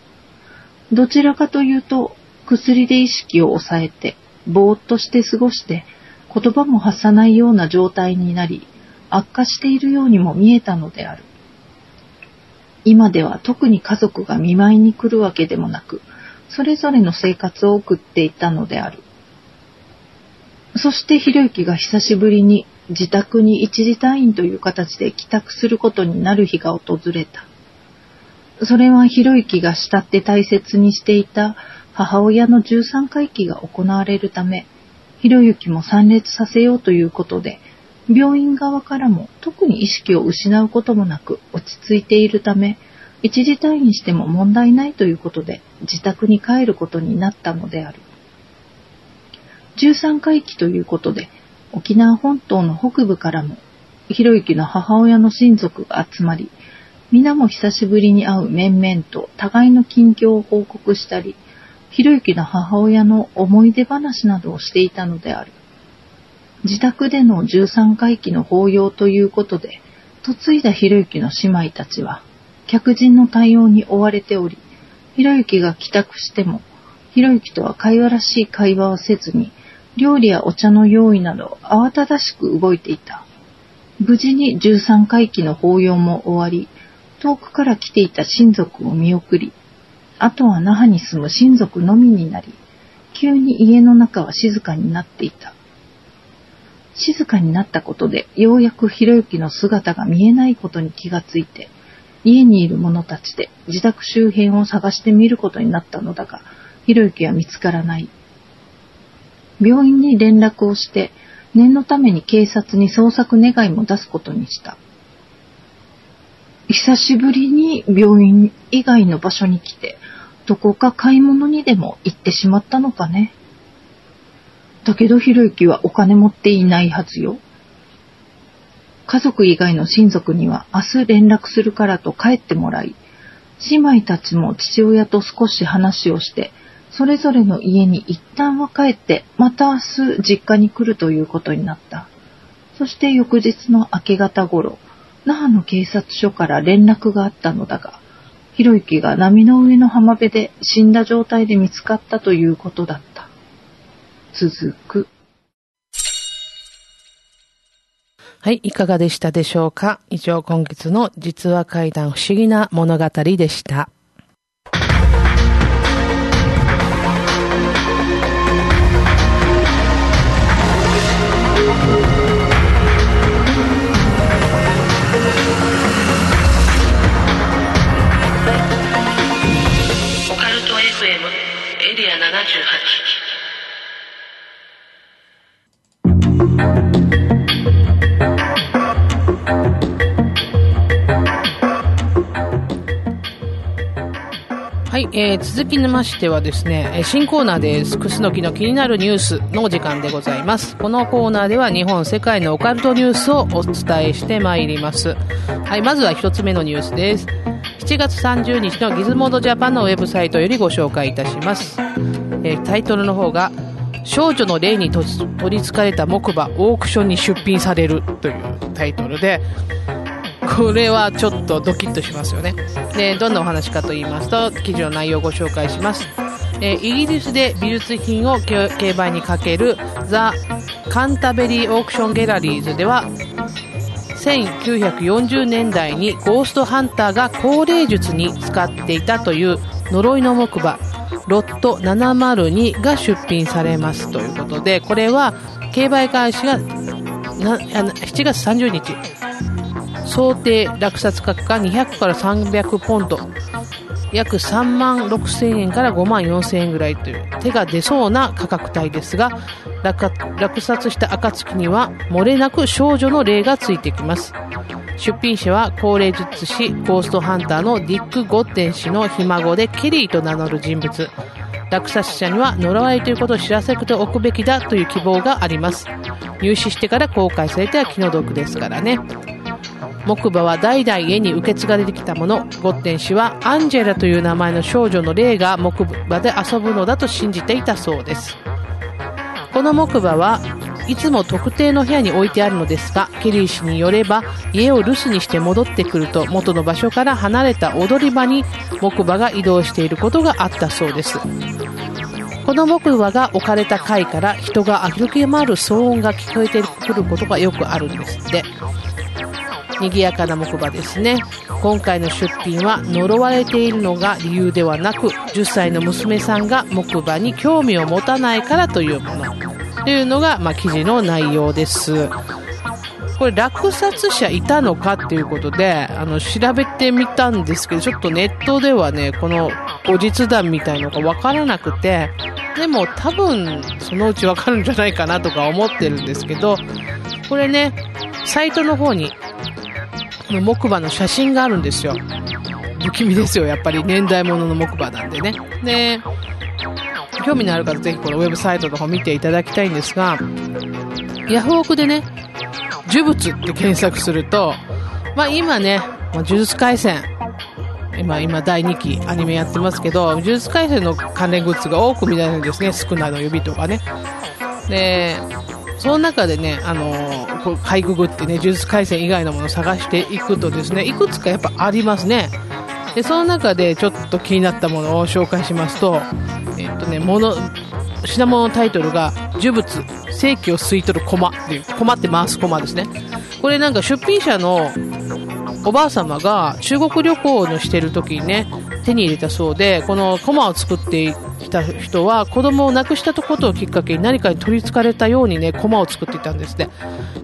どちらかというと、薬で意識を抑えて、ぼーっとして過ごして、言葉も発さないような状態になり、悪化しているようにも見えたのである。今では特に家族が見舞いに来るわけでもなく、それぞれの生活を送っていたのである。そしてひろゆきが久しぶりに自宅に一時退院という形で帰宅することになる日が訪れた。それはひろゆきが慕って大切にしていた母親の13回忌が行われるため、ひろゆきも参列させようということで、病院側からも特に意識を失うこともなく落ち着いているため、一時退院しても問題ないということで自宅に帰ることになったのである。13回忌ということで、沖縄本島の北部からも、ひろゆきの母親の親族が集まり、皆も久しぶりに会う面々と互いの近況を報告したり、ひろゆきの母親の思い出話などをしていたのである。自宅での13回忌の法要ということで、嫁いだひろゆきの姉妹たちは、客人の対応に追われており、ひろゆきが帰宅しても、ひろゆきとは会話らしい会話をせずに、料理やお茶の用意など慌ただしく動いていた。無事に13回忌の法要も終わり、遠くから来ていた親族を見送り、あとは那覇に住む親族のみになり、急に家の中は静かになっていた。静かになったことで、ようやくひろゆきの姿が見えないことに気がついて、家にいる者たちで自宅周辺を探してみることになったのだが、ひろゆきは見つからない。病院に連絡をして、念のために警察に捜索願いも出すことにした。久しぶりに病院以外の場所に来て、どこか買い物にでも行ってしまったのかね。だけどひろゆきはお金持っていないはずよ。家族以外の親族には明日連絡するからと帰ってもらい、姉妹たちも父親と少し話をして、それぞれの家に一旦は帰って、また明日実家に来るということになった。そして翌日の明け方頃、那覇の警察署から連絡があったのだが、ひろゆきが波の上の浜辺で死んだ状態で見つかったということだった。続く。はい、いかがでしたでしょうか？以上、今月の実話怪談不思議な物語でした。はい、えー、続きましてはですね、新コーナーです。クスノキの気になるニュースのお時間でございます。このコーナーでは日本、世界のオカルトニュースをお伝えしてまいります。はい、まずは一つ目のニュースです。7月30日のギズモードジャパンのウェブサイトよりご紹介いたします。えー、タイトルの方が、少女の霊に取り憑かれた木馬オークションに出品されるというタイトルで、これはちょっとドキッとしますよね。で、どんなお話かと言いますと、記事の内容をご紹介します。えイギリスで美術品を競売にかけるザ・カンタベリーオークションギャラリーズでは、1940年代にゴーストハンターが高齢術に使っていたという呪いの木馬、ロット702が出品されますということで、これは競売開始が7月30日、想定落札価格が200から300ポンド。約3万6千円から5万4千円ぐらいという手が出そうな価格帯ですが落札した暁には漏れなく少女の霊がついてきます。出品者は高齢術師ゴーストハンターのディック・ゴッテン氏のひ孫でケリーと名乗る人物。落札者には呪われということを知らせておくべきだという希望があります。入手してから公開されては気の毒ですからね。木馬は代々家に受け継がれてきたものゴッテン氏はアンジェラという名前の少女の霊が木馬で遊ぶのだと信じていたそうですこの木馬はいつも特定の部屋に置いてあるのですが、ケリー氏によれば、家を留守にして戻ってくると、元の場所から離れた踊り場に木馬が移動していることがあったそうです。この木馬が置かれた階から人が歩き回る騒音が聞こえてくることがよくあるんですって。賑やかな木馬ですね。今回の出品は呪われているのが理由ではなく、10歳の娘さんが木馬に興味を持たないからというもの。というのが、まあ、記事の内容です。これ落札者いたのかっていうことで、あの、調べてみたんですけど、ちょっとネットではね、この後日談みたいのがわからなくて、でも多分そのうちわかるんじゃないかなとか思ってるんですけど、これね、サイトの方に木馬の写真があるんですよ。不気味ですよ、やっぱり年代物の木馬なんでね。で、興味のある方ぜひこのウェブサイトの方見ていただきたいんですが、ヤフオクでね、呪物って検索すると、まあ今ね、呪術廻戦、今、今第2期アニメやってますけど、呪術廻戦の関連グッズが多く見られるんですね、少ないの指とかね。で、その中でね、あのー、こうかいくぐってね、呪術廻戦以外のものを探していくとですね、いくつかやっぱありますね。で、その中でちょっと気になったものを紹介しますと、えっとね、もの、品物のタイトルが、呪物、正規を吸い取る駒っていう、駒って回す駒ですね。これなんか出品者のおばあ様が中国旅行のしてる時にね、手に入れたそうで、この駒を作ってきた人は子供を亡くしたことをきっかけに何かに取り憑かれたようにね、駒を作っていたんですね。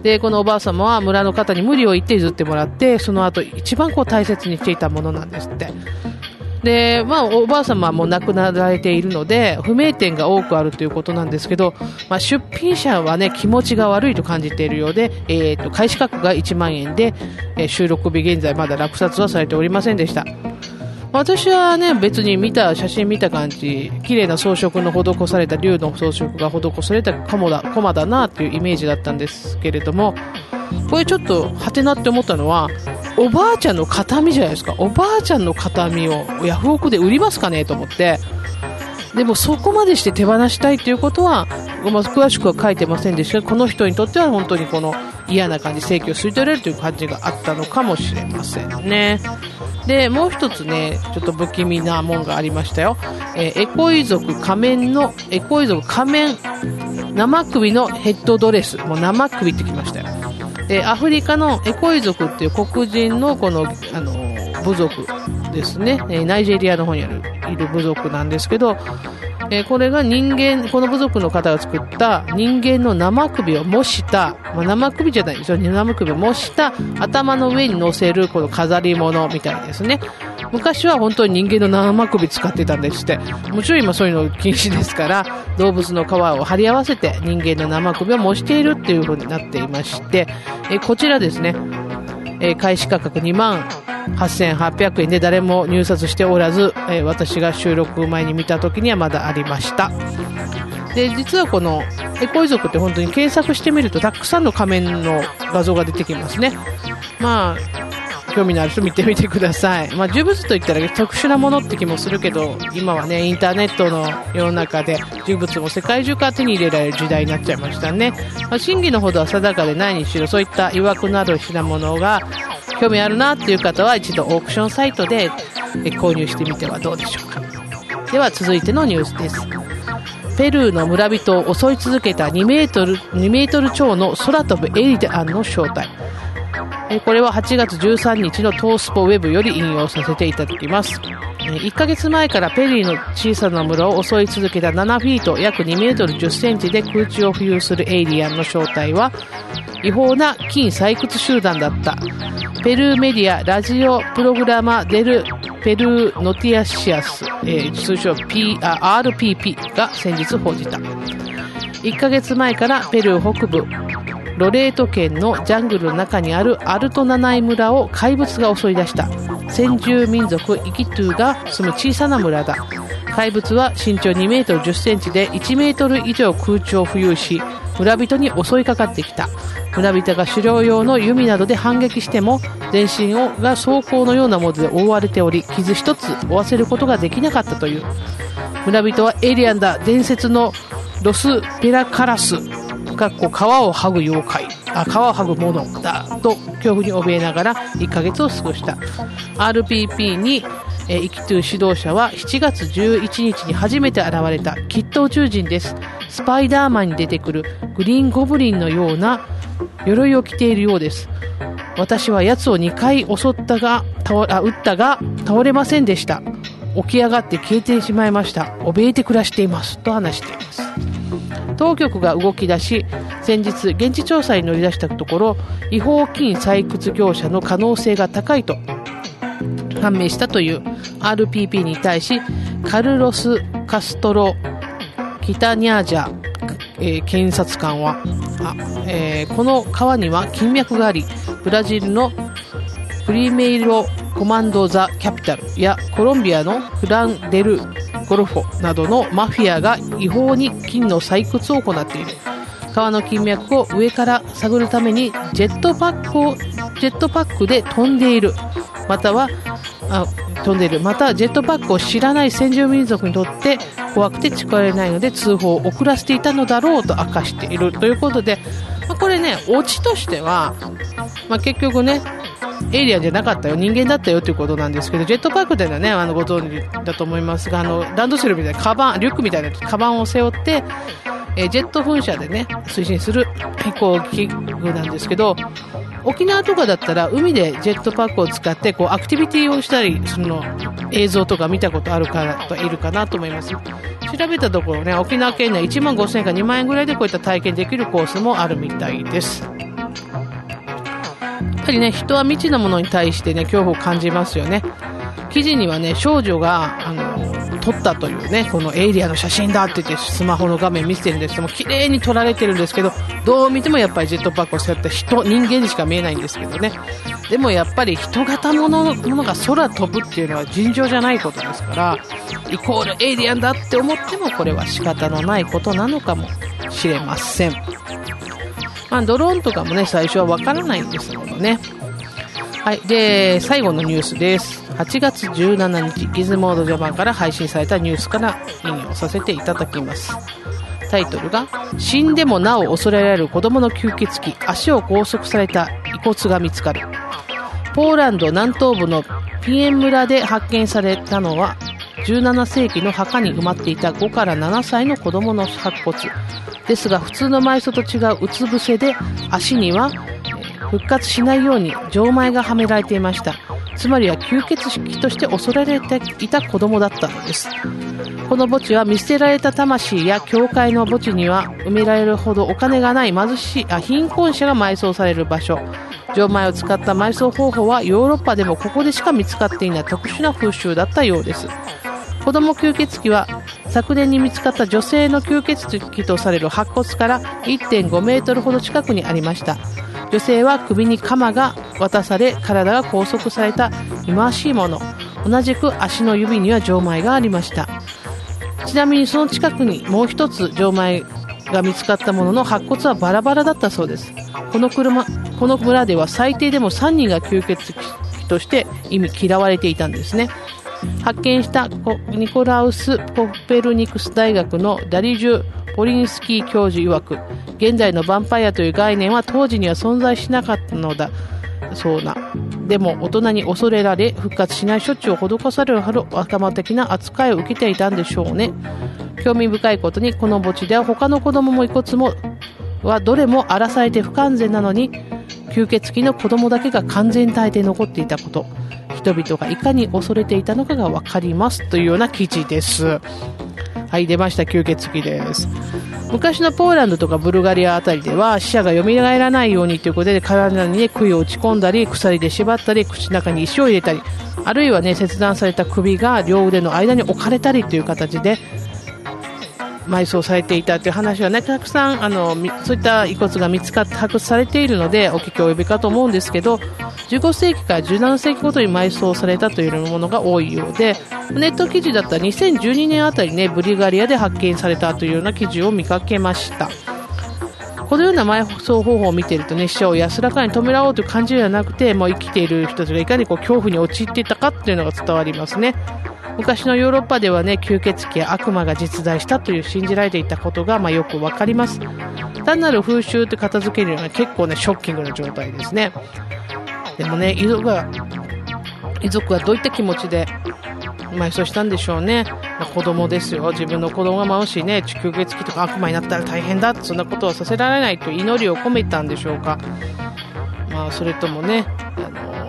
で、このおばあ様は村の方に無理を言って譲ってもらって、その後一番こう大切にしていたものなんですって。で、まあ、おばあ様はもう亡くなられているので、不明点が多くあるということなんですけど、まあ、出品者はね、気持ちが悪いと感じているようで、えっ、ー、と、開始価格が1万円で、え、収録日現在まだ落札はされておりませんでした。私はね、別に見た、写真見た感じ、綺麗な装飾の施された竜の装飾が施されたコマだ、コマだなっていうイメージだったんですけれども、これちょっと、はてなって思ったのは、おばあちゃんの形見じゃないですか。おばあちゃんの形見をヤフオクで売りますかねと思って、でもそこまでして手放したいということは、まあ、詳しくは書いてませんでしたが、この人にとっては本当にこの嫌な感じ、正規を吸い取れるという感じがあったのかもしれませんね。で、もう一つね、ちょっと不気味なもんがありましたよ。えー、エコイ族仮面の、エコイ族仮面、生首のヘッドドレス。もう生首ってきましたよ。で、アフリカのエコイ族っていう黒人のこの、あの、部族ですね。えナイジェリアの方にある、いる部族なんですけど、え、これが人間、この部族の方が作った人間の生首を模した、まあ、生首じゃないですよ、生首を模した頭の上に乗せるこの飾り物みたいですね。昔は本当に人間の生首使ってたんですって。もちろん今そういうの禁止ですから、動物の皮を貼り合わせて人間の生首を模しているっていう風になっていまして、え、こちらですね、えー、開始価格2万8800円で誰も入札しておらず、えー、私が収録前に見た時にはまだありました。で実はこのエコイ族って本当に検索してみるとたくさんの仮面の画像が出てきますね。まあ興味のある人見てみてください。まあ、呪物といったら特殊なものって気もするけど、今はね、インターネットの世の中で呪物も世界中から手に入れられる時代になっちゃいましたね。まあ、真偽のほどは定かでないにしろ、そういった曰くなる品物が興味あるなっていう方は一度オークションサイトで購入してみてはどうでしょうかでは続いてのニュースですペルーの村人を襲い続けた2メートル ,2 メートル超の空飛ぶエリアンの正体えこれは8月13日のトースポウェブより引用させていただきます。1ヶ月前からペリーの小さな村を襲い続けた7フィート約2メートル10センチで空中を浮遊するエイリアンの正体は違法な金採掘集団だった。ペルーメディアラジオプログラマデル・ペルーノティアシアス、えー、通称 P RPP が先日報じた。1ヶ月前からペルー北部ロレート県のジャングルの中にあるアルトナナイ村を怪物が襲い出した。先住民族イキトゥが住む小さな村だ。怪物は身長2メートル10センチで1メートル以上空中を浮遊し村人に襲いかかってきた。村人が狩猟用の弓などで反撃しても全身をが装甲のようなもので覆われており傷一つ負わせることができなかったという。村人はエイリアンだ。伝説のロス・ペラカラス。かっこ皮を剥ぐ妖怪。あ皮を剥ぐものだ。と恐怖に怯えながら1ヶ月を過ごした。RPP にえー、イキトゥ指導者は7月11日に初めて現れた。きっと宇宙人です。スパイダーマンに出てくる。グリーンゴブリンのような鎧を着ているようです。私は奴を2回襲ったが倒あ撃ったが倒れませんでした。起き上がって消えてしまいました。怯えて暮らしています。と話しています。当局が動き出し先日現地調査に乗り出したところ違法金採掘業者の可能性が高いと判明したという。RPP に対しカルロス・カストロ・キタニャージャ、えー、検察官はあ、えー、この川には金脈がありブラジルのプリメイロコマンド・ザ・キャピタルやコロンビアのフラン・デル・ゴルフォなどのマフィアが違法に金の採掘を行っている。川の金脈を上から探るためにジェットパックをジェットパックで飛んでいる。またはあ飛んでいる。またジェットパックを知らない先住民族にとって怖くて近寄れないので通報を遅らせていたのだろうと明かしている。ということで、まあ、これねオチとしては、まあ、結局ねエイリアンじゃなかったよ。人間だったよということなんですけどジェットパックというのはねあのご存知だと思いますがあのランドセルみたいなカバンリュックみたいなカバンを背負ってえジェット噴射でね推進する飛行機具なんですけど沖縄とかだったら海でジェットパックを使ってこうアクティビティをしたりその映像とか見たことある方いるかなと思います。調べたところね沖縄県内1万5000円か2万円ぐらいでこういった体験できるコースもあるみたいです。やっぱりね人は未知のものに対してね恐怖を感じますよね記事にはね少女があの撮ったというね、このエイリアの写真だって言ってスマホの画面見せてるんですけども、綺麗に撮られてるんですけど、どう見てもやっぱりジェットパックを背負った人、人間にしか見えないんですけどね。でもやっぱり人型ものものが空飛ぶっていうのは尋常じゃないことですから、イコールエイリアンだって思ってもこれは仕方のないことなのかもしれません。まあ、ドローンとかもね、最初はわからないんですものね。はい。で、最後のニュースです。8月17日、ギズモードジャパンから配信されたニュースから引用させていただきます。タイトルが、死んでもなお恐れられる子供の吸血鬼、足を拘束された遺骨が見つかる。ポーランド南東部のピエン村で発見されたのは、17世紀の墓に埋まっていた5から7歳の子供の白骨。ですが、普通の埋葬と違ううつ伏せで、足には復活しないように錠前がはめられていました。つまりは吸血鬼として恐れられていた子供だったのです。この墓地は見捨てられた魂や教会の墓地には埋められるほどお金がない貧しい貧困者が埋葬される場所。錠前を使った埋葬方法はヨーロッパでもここでしか見つかっていない特殊な風習だったようです。子供吸血鬼は昨年に見つかった女性の吸血鬼とされる白骨から1.5メートルほど近くにありました。女性は首に鎌が渡され体が拘束された忌まわしいもの。同じく足の指には錠前がありました。ちなみにその近くにもう一つ錠前が見つかったものの白骨はバラバラだったそうです。この車この村では最低でも3人が吸血鬼として意味嫌われていたんですね。発見したニコラウス・コペルニクス大学のダリジュ・ポリンスキー教授曰く現在のヴァンパイアという概念は当時には存在しなかったのだ。そうな。でも大人に恐れられ復活しない処置を施されるほど若者的な扱いを受けていたんでしょうね。興味深いことにこの墓地では他の子供も遺骨もはどれも荒らされて不完全なのに吸血鬼の子供だけが完全体で残っていたこと人々がいかに恐れていたのかが分かりますというような記事ですはい、出ました、吸血鬼です。昔のポーランドとかブルガリアあたりでは死者が蘇らないようにということで体に、ね、杭を打ち込んだり鎖で縛ったり口の中に石を入れたりあるいは、ね、切断された首が両腕の間に置かれたりという形で埋葬されていたという話はねたくさんあのそういった遺骨が見つかって発掘されているのでお聞き及びかと思うんですけど15世紀から17世紀ごとに埋葬されたというものが多いようでネット記事だったら2012年あたりねブリガリアで発見されたというような記事を見かけました。このような埋葬方法を見ているとね死者を安らかに止めらおうという感じではなくてもう生きている人たちがいかにこう恐怖に陥っていたかっていうのが伝わりますね。昔のヨーロッパではね、吸血鬼や悪魔が実在したという信じられていたことが、まあ、よくわかります。単なる風習って片付けるような結構ね、ショッキングな状態ですね。でもね、遺族は、遺族はどういった気持ちで埋葬したんでしょうね。まあ、子供ですよ。自分の子供がもしね、吸血鬼とか悪魔になったら大変だそんなことはさせられないと祈りを込めたんでしょうか。まあ、それともね、あの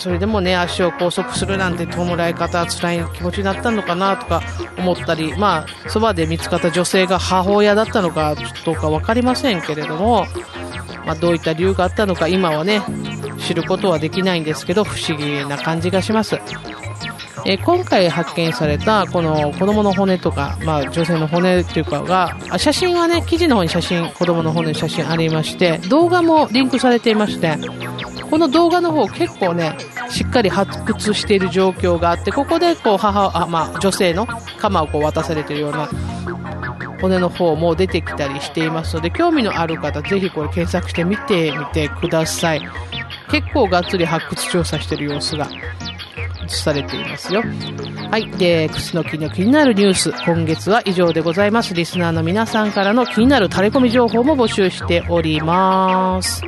それでもね、足を拘束するなんて弔い方は辛い気持ちになったのかなとか思ったり、まあ、そばで見つかった女性が母親だったのかどうか分かりませんけれども、まあ、どういった理由があったのか今はね、知ることはできないんですけど、不思議な感じがします。えー、今回発見されたこの子供の骨とか、まあ、女性の骨っていうかが写真はね記事の方に写真子供の骨の写真ありまして動画もリンクされていましてこの動画の方結構ねしっかり発掘している状況があってここでこう母あ、まあ、女性の鎌をこう渡されているような骨の方も出てきたりしていますので興味のある方ぜひこれ検索してみてみてください。結構がっつり発掘調査している様子がされていますよ。はい。で、クスノキの気になるニュース、今月は以上でございます。リスナーの皆さんからの気になるタレコミ情報も募集しております。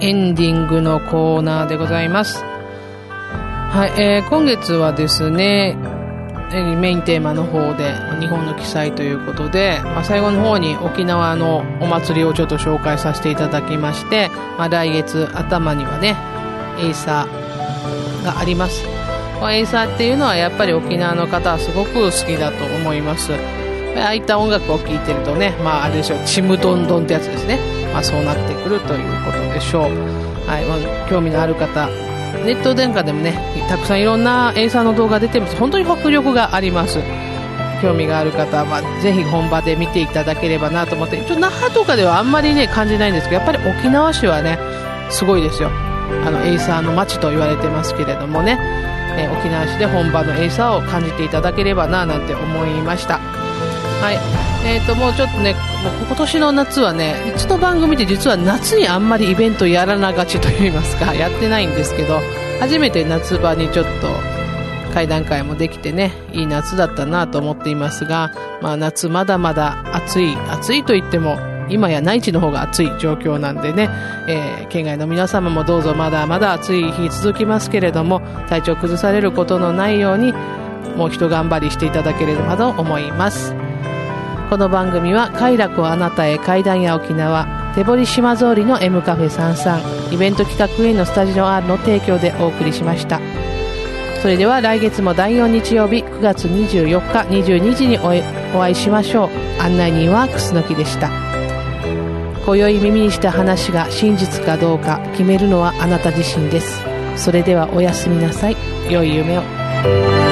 エンディングのコーナーでございます。はい、えー、今月はですね、メインテーマの方で日本の奇祭ということで、まあ、最後の方に沖縄のお祭りをちょっと紹介させていただきまして、まあ、来月頭にはねエイサーがあります、まあ、エイサーっていうのはやっぱり沖縄の方はすごく好きだと思います。ああいった音楽を聴いてるとね、まあ、あれでしょうちむどんどんってやつですね。まあ、そうなってくるということでしょう、はいまあ、興味のある方ネットなんかでもねたくさんいろんなエイサーの動画出てます。本当に迫力があります。興味がある方は、まあ、ぜひ本場で見ていただければなと思ってちょ那覇とかではあんまりね感じないんですけどやっぱり沖縄市はねすごいですよ。あのエイサーの街と言われてますけれどもね、え沖縄市で本場のエイサーを感じていただければななんて思いました。はい。えーと、もうちょっとね、もう今年の夏はね、うちの番組で実は夏にあんまりイベントやらながちといいますか、やってないんですけど、初めて夏場にちょっと会談会もできてね、いい夏だったなと思っていますが、まあ夏まだまだ暑い、暑いと言っても、今や内地の方が暑い状況なんでね、えー、県外の皆様もどうぞまだまだ暑い日続きますけれども、体調崩されることのないように、もう一頑張りしていただければと思います。この番組は快楽をあなたへ階段や沖縄手堀島通りの M カフェ33イベント企画へのスタジオ R の提供でお送りしました。それでは来月も第4日曜日9月24日22時にお会いしましょう。案内人は楠木でした。今宵耳にした話が真実かどうか決めるのはあなた自身です。それではおやすみなさい。良い夢を。